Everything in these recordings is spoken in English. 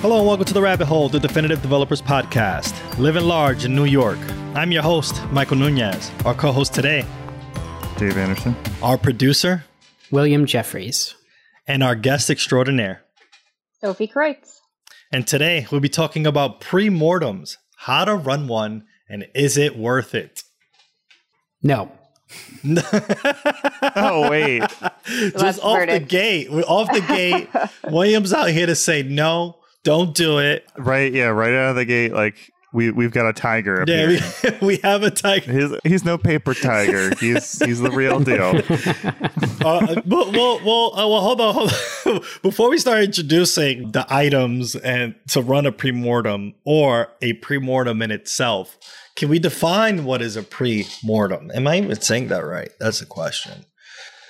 Hello and welcome to the Rabbit Hole, the Definitive Developers Podcast. Living large in New York. I'm your host, Michael Nunez. Our co-host today, Dave Anderson. Our producer, William Jeffries. And our guest extraordinaire, Sophie Creutz. And today we'll be talking about pre-mortems, how to run one, and is it worth it? No. oh wait! Just off verdict. the gate, off the gate. William's out here to say no, don't do it. Right? Yeah, right out of the gate. Like we we've got a tiger. yeah, we, we, have a tiger. He's, he's no paper tiger. he's he's the real deal. uh, well, well, well, uh, well, hold on, hold on. Before we start introducing the items and to run a pre-mortem or a pre-mortem in itself, can we define what is a pre-mortem? Am I even saying that right? That's a question.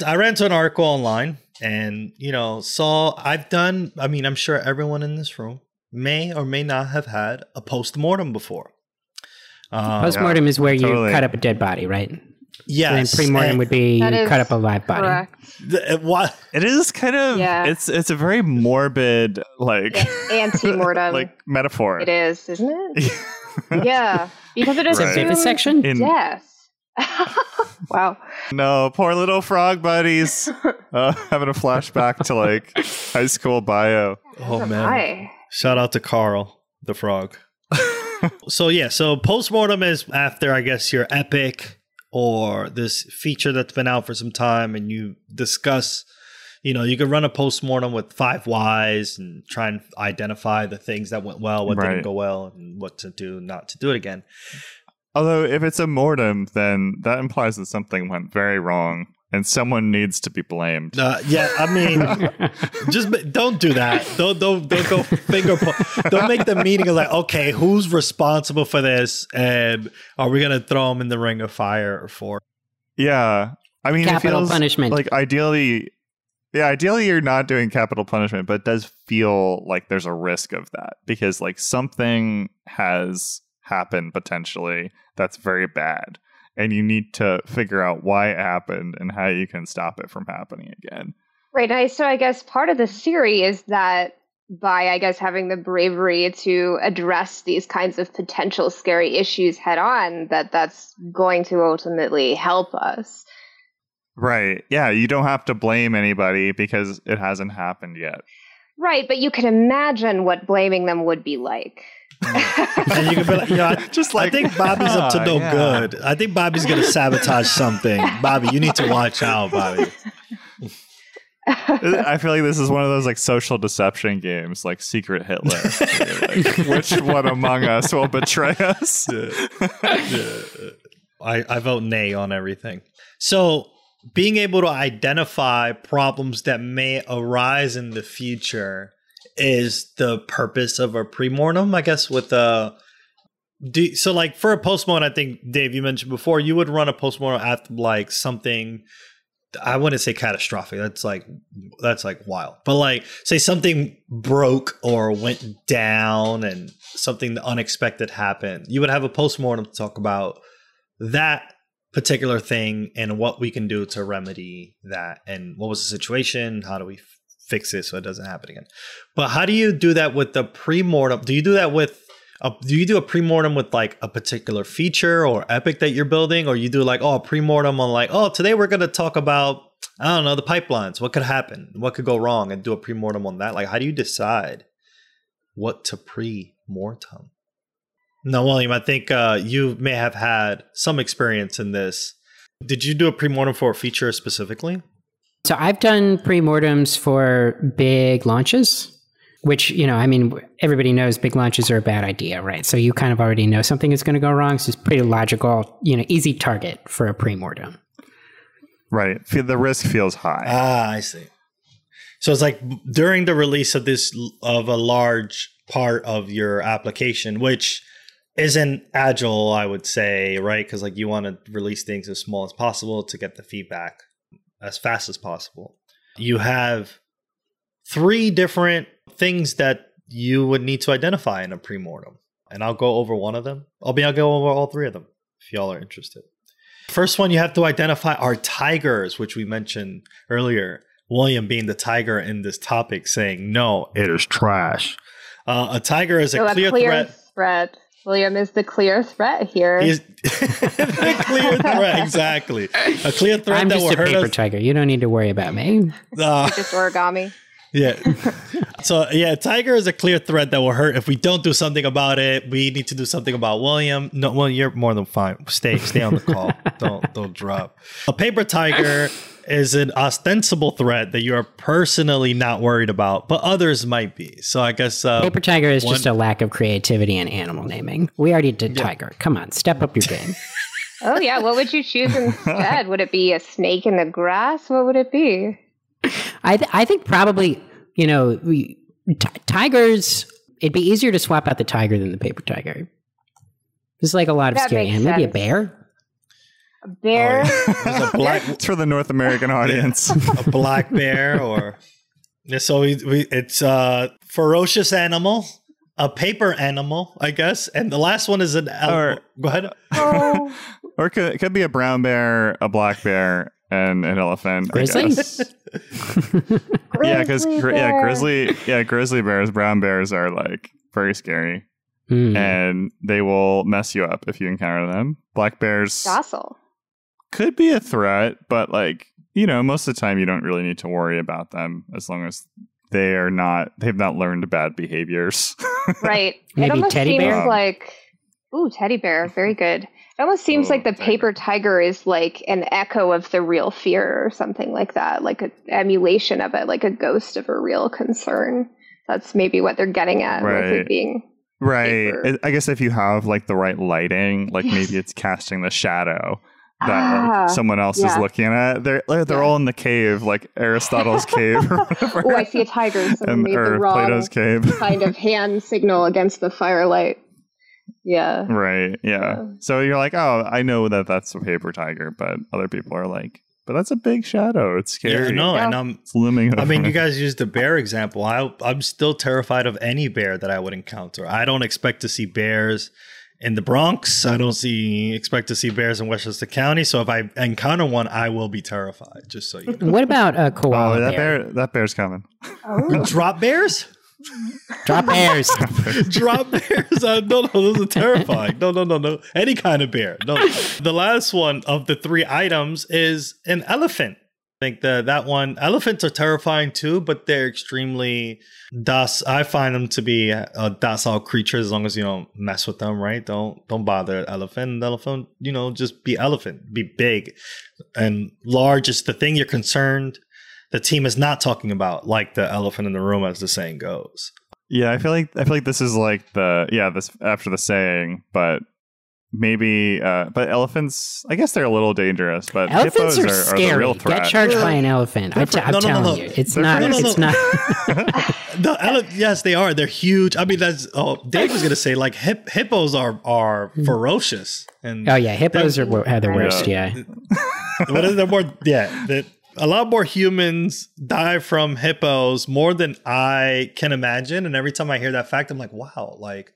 I ran to an article online and you know saw I've done. I mean, I'm sure everyone in this room may or may not have had a post-mortem before. Um, post-mortem yeah, is where totally. you cut up a dead body, right? Yes. And pre-mortem would be you cut up a live body. The, uh, what? It is kind of yeah. it's it's a very morbid like yeah. anti-mortem like metaphor. It is, isn't it? yeah, because it is right. section. In, yes. wow. No, poor little frog buddies. Uh, having a flashback to like high school bio. Oh man. Shout out to Carl, the frog. so yeah, so postmortem is after I guess your epic or this feature that's been out for some time and you discuss you know, you could run a postmortem with five whys and try and identify the things that went well, what right. didn't go well, and what to do not to do it again. Although if it's a mortem, then that implies that something went very wrong and someone needs to be blamed. Uh, yeah, I mean, just don't do that. Don't don't don't go finger. Po- don't make the meeting of like, okay, who's responsible for this, and are we gonna throw them in the ring of fire for? Yeah, I mean, capital punishment. Like ideally, yeah, ideally you're not doing capital punishment, but it does feel like there's a risk of that because like something has happened potentially that's very bad and you need to figure out why it happened and how you can stop it from happening again. Right. I, So I guess part of the theory is that by, I guess, having the bravery to address these kinds of potential scary issues head on, that that's going to ultimately help us. Right. Yeah. You don't have to blame anybody because it hasn't happened yet. Right. But you can imagine what blaming them would be like and you can be like, yeah, just like, I think Bobby's up to ah, no yeah. good. I think Bobby's going to sabotage something. Bobby, you need to watch out, Bobby. I feel like this is one of those like social deception games, like Secret Hitler. like, which one among us will betray us? Yeah. Yeah. I, I vote nay on everything. So, being able to identify problems that may arise in the future is the purpose of a pre-mortem, I guess, with a do, so like for a postmortem, I think Dave, you mentioned before, you would run a postmortem after like something I wouldn't say catastrophic. That's like that's like wild. But like say something broke or went down and something unexpected happened. You would have a postmortem to talk about that particular thing and what we can do to remedy that. And what was the situation, how do we fix it so it doesn't happen again. But how do you do that with the pre-mortem? Do you do that with a, do you do a pre-mortem with like a particular feature or epic that you're building? Or you do like oh a pre-mortem on like oh today we're going to talk about I don't know the pipelines. What could happen? What could go wrong? And do a pre-mortem on that? Like how do you decide what to pre-mortem no William I think uh, you may have had some experience in this did you do a pre-mortem for a feature specifically so I've done pre-mortems for big launches, which, you know, I mean, everybody knows big launches are a bad idea, right? So you kind of already know something is going to go wrong. So it's pretty logical, you know, easy target for a pre-mortem. Right. The risk feels high. Ah, I see. So it's like during the release of this of a large part of your application, which isn't agile, I would say, right? Because like you want to release things as small as possible to get the feedback as fast as possible. You have three different things that you would need to identify in a pre-mortem. And I'll go over one of them. I'll be I'll go over all three of them if y'all are interested. First one you have to identify are tigers, which we mentioned earlier. William being the tiger in this topic saying, no, it is trash. Uh, a tiger is a So clear, a clear threat. threat. William is the clear threat here. He's a clear threat, exactly. A clear threat I'm that just will a hurt paper us. tiger. You don't need to worry about me. Uh, Just origami. yeah. So yeah, tiger is a clear threat that will hurt if we don't do something about it. We need to do something about William. No, well, you're more than fine. Stay, stay on the call. don't, don't drop. A paper tiger is an ostensible threat that you are personally not worried about, but others might be. So I guess uh, Paper tiger is one- just a lack of creativity in animal naming. We already did tiger. Come on, step up your game. Oh yeah, what would you choose instead? would it be a snake in the grass? What would it be? I th- I think probably you know we, t- tigers. It'd be easier to swap out the tiger than the paper tiger. There's like a lot of That scary. makes And maybe a bear. A bear? there's a black it's for the North American audience. a black bear or yeah, so we, we it's a ferocious animal a paper animal i guess and the last one is an ele- Or- go ahead Oh, or it could, it could be a brown bear, a black bear, and an elephant. I Grizzly? yeah, because grizzly yeah, grizzly, yeah, grizzly bears, brown bears are like very scary, Hmm. and they will mess you up if you encounter them. Black bears Docile. Could be a threat, but like you know, most of the time you don't really need to worry about them as long as they are not they've not learned bad behaviors. Right. Maybe it almost teddy seems bear? like ooh, teddy bear, very good. It almost seems Oh, like the tiger. paper tiger is like an echo of the real fear or something like that, like an emulation of it, like a ghost of a real concern. That's maybe what they're getting at with Right. it being right. Paper. I- I guess if you have like the right lighting, like Yes. maybe it's casting the shadow that Ah, like, someone else is looking at. They're they're Yeah. all in the cave, like Aristotle's cave or whatever. Oh, I see a tiger. Someone and, made the or wrong Plato's cave. kind of hand signal against the firelight. Yeah. Right. Yeah. Yeah. So you're like, oh, I know that that's a paper tiger, but other people are like, but that's a big shadow. It's yeah, scary. no Yeah. and i'm It's looming. I mean, you guys used the bear example. I, I'm still terrified of any bear that I would encounter. I don't expect to see bears in the Bronx. I don't see expect to see bears in Westchester County. So if I encounter one, I will be terrified. Just so you know. what about a koala Oh, that bear? bear. That bear's coming. Oh. Drop bears? Drop bears. Drop bears? Uh, no, no, those are terrifying. No, no, no, no. Any kind of bear. No. The last one of the three items is an elephant. I think that that one elephants are terrifying too, but they're extremely doc. I find them to be uh, docile creatures as long as you don't mess with them, right? Don't don't bother elephant. Elephant, you know, just be elephant, be big and large. Is the thing you're concerned. The team is not talking about like the elephant in the room, as the saying goes. Yeah, I feel like I feel like this is like the yeah this after the saying, but maybe uh but elephants. I guess they're a little dangerous, but Elephants hippos are, are, are the scary. real Get threat. charged by an elephant. I t- I'm No, no, no, telling no. you, it's They're not. No, no, no. It's not. the ele- yes, they are. They're huge. I mean, that's oh, Dave was gonna say like hip- hippos are are ferocious and Oh yeah, hippos are wo- are the Yeah. worst. Yeah. what is there more? Yeah, that a lot more humans die from hippos more than I can imagine. And every time I hear that fact, I'm like, wow, like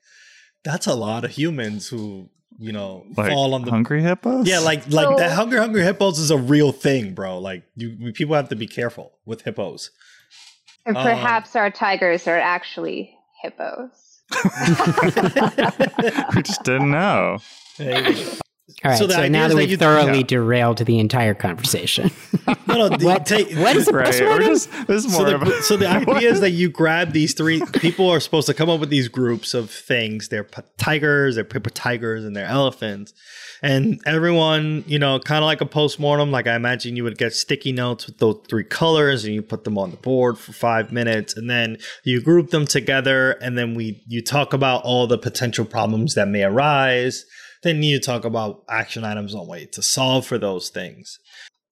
that's a lot of humans who you know like fall on the hungry hippos. yeah, like like So- that. Hungry Hungry Hippos is a real thing, bro. Like you, people have to be careful with hippos. And Um, perhaps our tigers are actually hippos. we just didn't know. All right. So So, idea now that that we've thoroughly yeah. derailed the entire conversation, No, no. the- What- take- what is the Right. postmortem? We're just this is so more the, of a, so the idea is that you grab these three people are supposed to come up with these groups of things they're p- tigers they're paper tigers and they're elephants and everyone you know kind of like a postmortem like i imagine you would get sticky notes with those three colors and you put them on the board for five minutes and then you group them together and then we you talk about all the potential problems that may arise then you talk about action items on way to solve for those things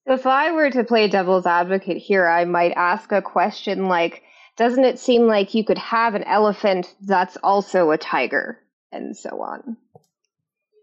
If I were to play devil's advocate here, I might ask a question like, doesn't it seem like you could have an elephant that's also a tiger? And so on.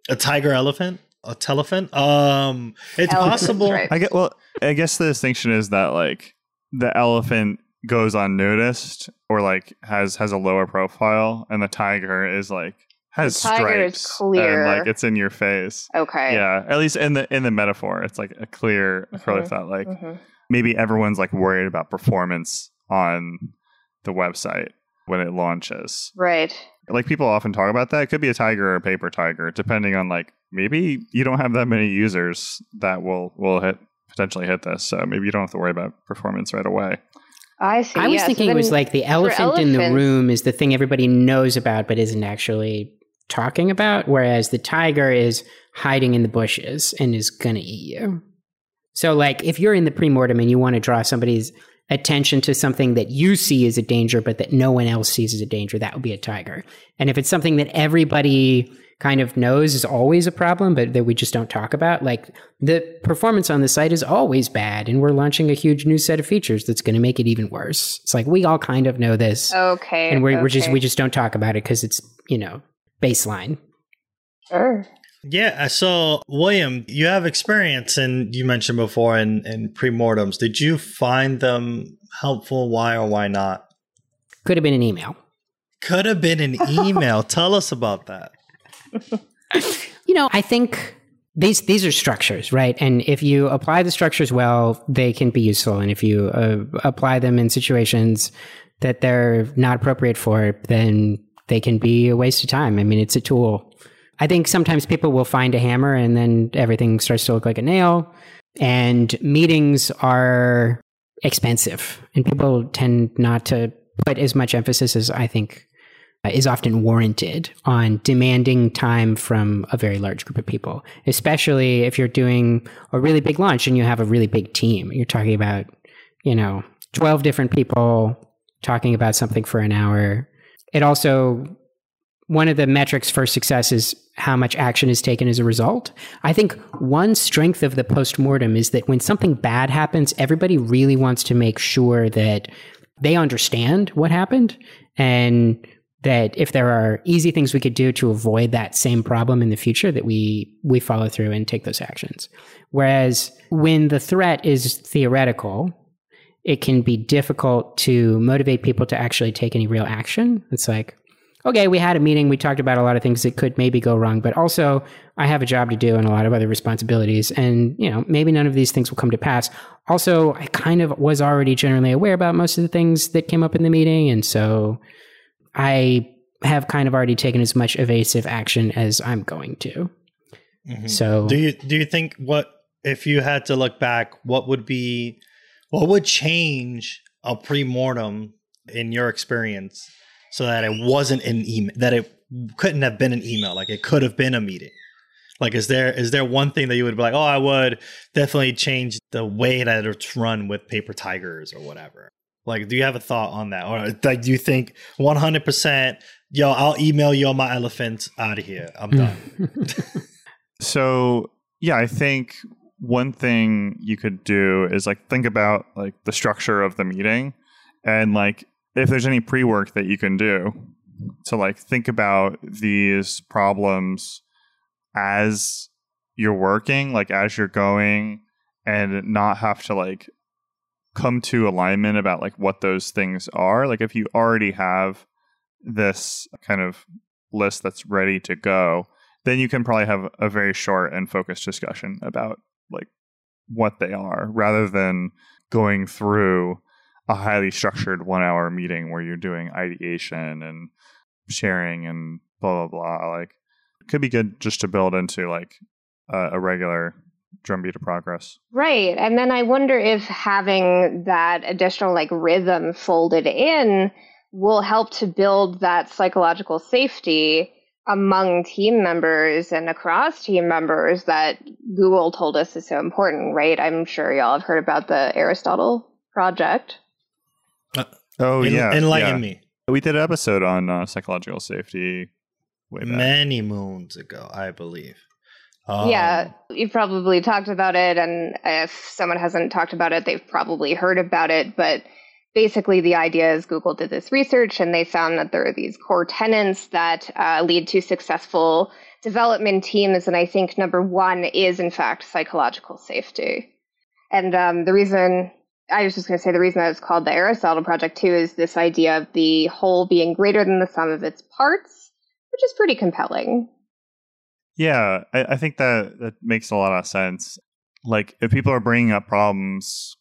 a tiger elephant a telephant um it's Elephants, possible right. I get well. I guess the distinction is that like the elephant goes unnoticed or like has has a lower profile, and the tiger is like has The tiger is stripes clear. and like it's in your face. Okay. Yeah, at least in the in the metaphor, it's like a clear. I probably Mhm. thought like Mhm. maybe everyone's like worried about performance on the website, when it launches. Right. Like people often talk about that. It could be a tiger or a paper tiger, depending on like maybe you don't have that many users that will will hit potentially hit this. So maybe you don't have to worry about performance right away. I see. I was yeah, so thinking it was like the elephant in the room is the thing everybody knows about but isn't actually talking about, whereas the tiger is hiding in the bushes and is gonna eat you. So, like, if you're in the premortem and you want to draw somebody's attention to something that you see as a danger, but that no one else sees as a danger, that would be a tiger. And if it's something that everybody kind of knows is always a problem, but that we just don't talk about, like the performance on the site is always bad, and we're launching a huge new set of features that's going to make it even worse. It's like we all kind of know this, Okay. and we're, we're just we just don't talk about it because it's you know baseline. Sure. Yeah. So, William, you have experience, and you mentioned before in, in premortems. Did you find them helpful? Why or why not? Could have been an email. Could have been an email. Tell us about that. you know, I think these these are structures, right? And if you apply the structures well, they can be useful. And if you uh, apply them in situations that they're not appropriate for, then they can be a waste of time. I mean, it's a tool. I think sometimes people will find a hammer and then everything starts to look like a nail. And meetings are expensive, and people tend not to put as much emphasis as I think uh, is often warranted on demanding time from a very large group of people, especially if you're doing a really big launch and you have a really big team. You're talking about, you know, 12 different people talking about something for an hour. It also, one of the metrics for success is how much action is taken as a result. I think one strength of the postmortem is that when something bad happens, everybody really wants to make sure that they understand what happened and that if there are easy things we could do to avoid that same problem in the future that we we follow through and take those actions whereas when the threat is theoretical it can be difficult to motivate people to actually take any real action it's like okay we had a meeting we talked about a lot of things that could maybe go wrong but also i have a job to do and a lot of other responsibilities and you know maybe none of these things will come to pass also i kind of was already generally aware about most of the things that came up in the meeting and so I have kind of already taken as much evasive action as I'm going to. Mhm. So Do you do you think what if you had to look back, what would be what would change a pre-mortem in your experience so that it wasn't an email that it couldn't have been an email, like it could have been a meeting? Like is there is there one thing that you would be like, oh I would definitely change the way that it's run with paper tigers or whatever? Like, do you have a thought on that? Or like do you think one hundred percent, yo, I'll email you on my elephant out of here. I'm hmm. done. So yeah, I think one thing you could do is like think about like the structure of the meeting and like if there's any pre-work that you can do to like think about these problems as you're working, like as you're going and not have to like come to alignment about like what those things are. Like if you already have this kind of list that's ready to go, then you can probably have a very short and focused discussion about like what they are rather than going through a highly structured one hour meeting where you're doing ideation and sharing and blah blah blah like it could be good just to build into like a, a regular drumbeat of progress Right. And then I wonder if having that additional like rhythm folded in will help to build that psychological safety among team members and across team members that Google told us is so important, right? I'm sure y'all have heard about the Aristotle project. oh En- yeah enlighten yeah. me. we did an episode on uh, psychological safety way back. Many moons ago, I believe. Um, yeah, you've probably talked about it, and if someone hasn't talked about it, they've probably heard about it. But basically, the idea is Google did this research, and they found that there are these core tenets that uh, lead to successful development teams. And I think number one is, in fact, psychological safety. And um, the reason I was just going to say the reason that it's called the Aristotle Project too is this idea of the whole being greater than the sum of its parts, which is pretty compelling. Yeah, I, I think that that makes a lot of sense. Like, if people are bringing up problems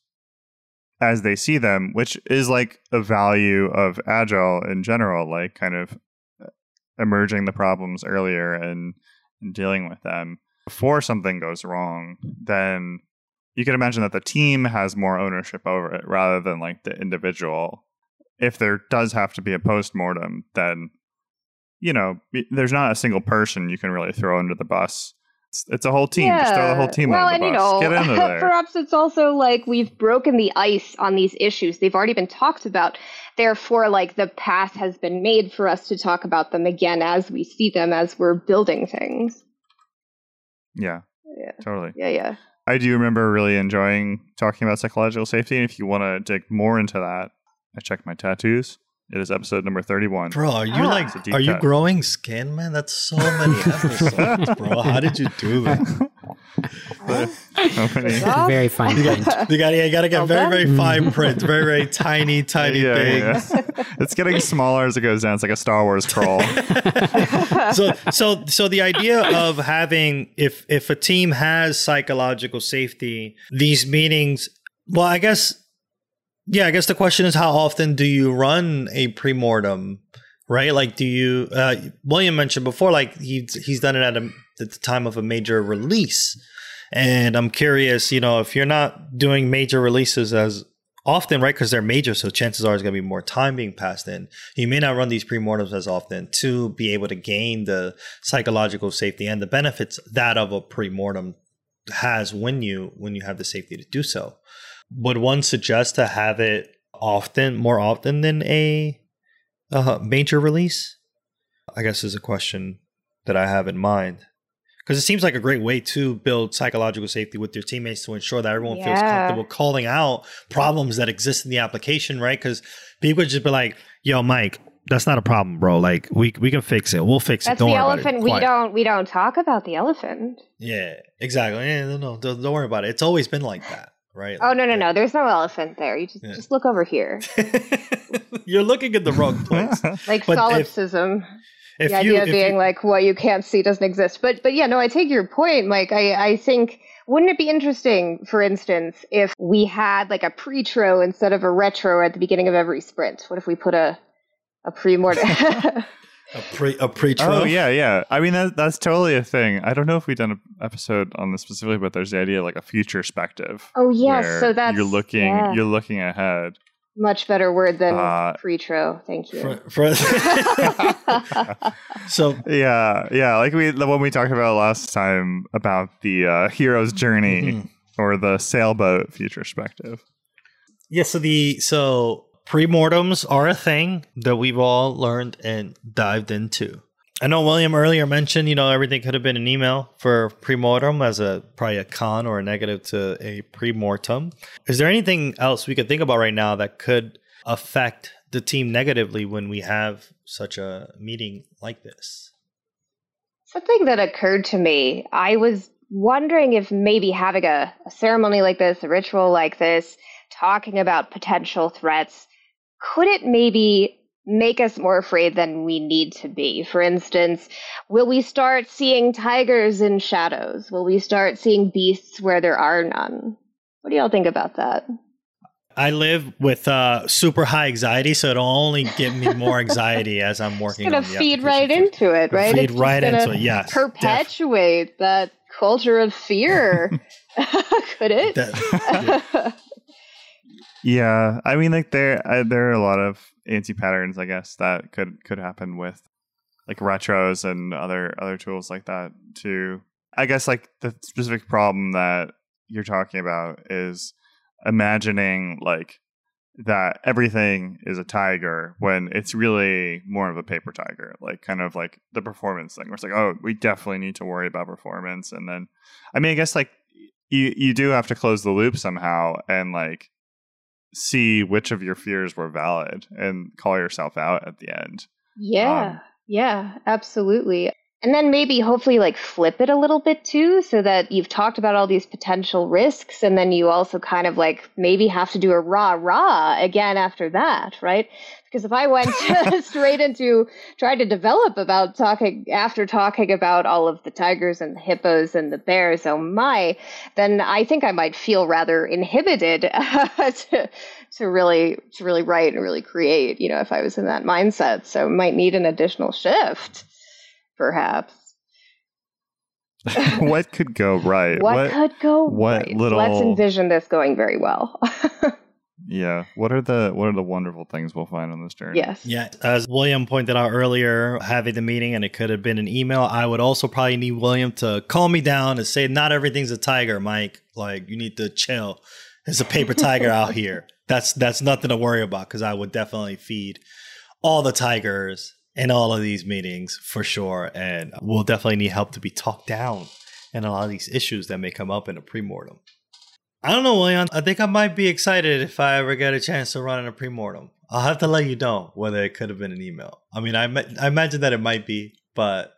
as they see them, which is like a value of agile in general, like kind of uh, emerging the problems earlier and, and dealing with them before something goes wrong, then you can imagine that the team has more ownership over it rather than like the individual. If there does have to be a post mortem, then you know there's not a single person you can really throw under the bus it's, it's a whole team. Just throw the whole team well, on the and bus. you know, Get into there. perhaps it's also like we've broken the ice on these issues. They've already been talked about. Therefore, like the path has been made for us to talk about them again as we see them as we're building things. yeah, Yeah. totally. Yeah, yeah. I do remember really enjoying talking about psychological safety. And if you want to dig more into that, I checked my tattoos. It is episode number 31. Bro, are you Ah. like It's a deep are you growing skin, man? That's so many episodes, bro. How did you do that? How Very fine You got, you got, yeah, you got to get Well very, very fine print, very, very tiny, tiny Yeah, things. yeah. it's getting smaller as it goes down. It's like a Star Wars crawl. so so so the idea of having if if a team has psychological safety these meetings well i guess yeah i guess the question is how often do you run a pre-mortem right? Like do you uh william mentioned before like he's he's done it at, a, at the time of a major release. And i'm curious you know if you're not doing major releases as often right? Because they're major so chances are there's going to be more time being passed in. You may not run these pre-mortems as often to be able to gain the psychological safety and the benefits that of a pre-mortem has when you when you have the safety to do so would one suggest to have it often more often than a, uh major release i guess is a question that i have in mind because it seems like a great way to build psychological safety with your teammates to ensure that everyone feels comfortable calling out problems that exist in the application, right? Because people just be like, "Yo, Mike, that's not a problem, bro. Like, we we can fix it. We'll fix That's it. Don't the worry about it. elephant. We don't we don't talk about the elephant. Yeah, exactly. Yeah, no, no, don't, don't worry about it. It's always been like that, right? Oh no no no! There's no elephant there. You just Yeah. just look over here, You're looking in the wrong place. like But solipsism. If the you, idea if being you- like what you can't see doesn't exist. But but yeah, no, I take your point. Like I I think wouldn't it be interesting, for instance, if we had like a pre-tro instead of a retro at the beginning of every sprint? What if we put a a pre-mortem? a pre a pre oh yeah, yeah. I mean that that's totally a thing. I don't know if we've done an episode on this specifically, but there's the idea of like a future perspective. oh yes, so that's you're looking yeah, you're looking ahead. much better word than Uh, pre-tro. Thank you. For, for, so Yeah, yeah. Like we the one we talked about last time about the uh, hero's journey Mhm. or the sailboat future perspective. Yeah, so the so premortems are a thing that we've all learned and dived into. I know William earlier mentioned, you know, everything could have been an email for premortem as a probably a con or a negative to a premortem. Is there anything else we could think about right now that could affect the team negatively when we have such a meeting like this? Something that occurred to me, I was wondering if maybe having a, a ceremony like this, a ritual like this, talking about potential threats, could it maybe make us more afraid than we need to be? For instance, will we start seeing tigers in shadows? Will we start seeing beasts where there are none? What do y'all think about that? I live with uh, super high anxiety, so it'll only give me more anxiety as I'm working. It's gonna feed right into it, right? Feed It's right into it. Yes, def- perpetuate that culture of fear. Could it? That- Yeah, I mean, like there there are a lot of anti patterns, I guess, that could could happen with like retros and other other tools like that too. I guess like the specific problem that you're talking about is imagining like that everything is a tiger when it's really more of a paper tiger, like kind of like the performance thing. Where it's like, oh, we definitely need to worry about performance, and then, I mean, I guess like you you do have to close the loop somehow and like see which of your fears were valid and call yourself out at the end. Yeah, Um, yeah, absolutely. and then maybe hopefully like flip it a little bit too so that you've talked about all these potential risks and then you also kind of like maybe have to do a rah rah again after that right because if i went straight into trying to develop about talking after talking about all of the tigers and the hippos and the bears oh my then i think i might feel rather inhibited to, to really to really write and really create you know if i was in that mindset so might need an additional shift perhaps. what could go right? What, what could go what right? Little... Let's envision this going very well. Yeah. What are the what are the wonderful things we'll find on this journey? Yes. Yeah. As William pointed out earlier, having the meeting and it could have been an email. I would also probably need William to calm me down and say, not everything's a tiger, Mike. Like you need to chill. There's a paper tiger out here. That's that's nothing to worry about because I would definitely feed all the tigers in all of these meetings for sure. And we'll definitely need help to be talked down and a lot of these issues that may come up in a premortem. I don't know, William. I think I might be excited if I ever get a chance to run in a premortem. I'll have to let you know whether it could have been an email. I mean, I, I imagine that it might be, but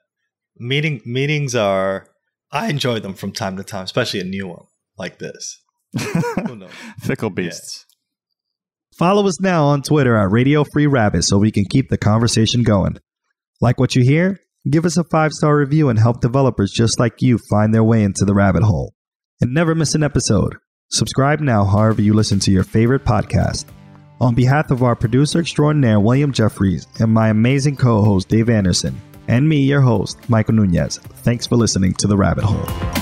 meeting meetings are I enjoy them from time to time, especially a new one like this. Fickle beasts. Follow us now on Twitter at Radio Free Rabbit so we can keep the conversation going. Like what you hear? Give us a five star review and help developers just like you find their way into the rabbit hole. And never miss an episode. Subscribe now, however, you listen to your favorite podcast. On behalf of our producer extraordinaire, William Jeffries, and my amazing co host, Dave Anderson, and me, your host, Michael Nunez, thanks for listening to The Rabbit Hole.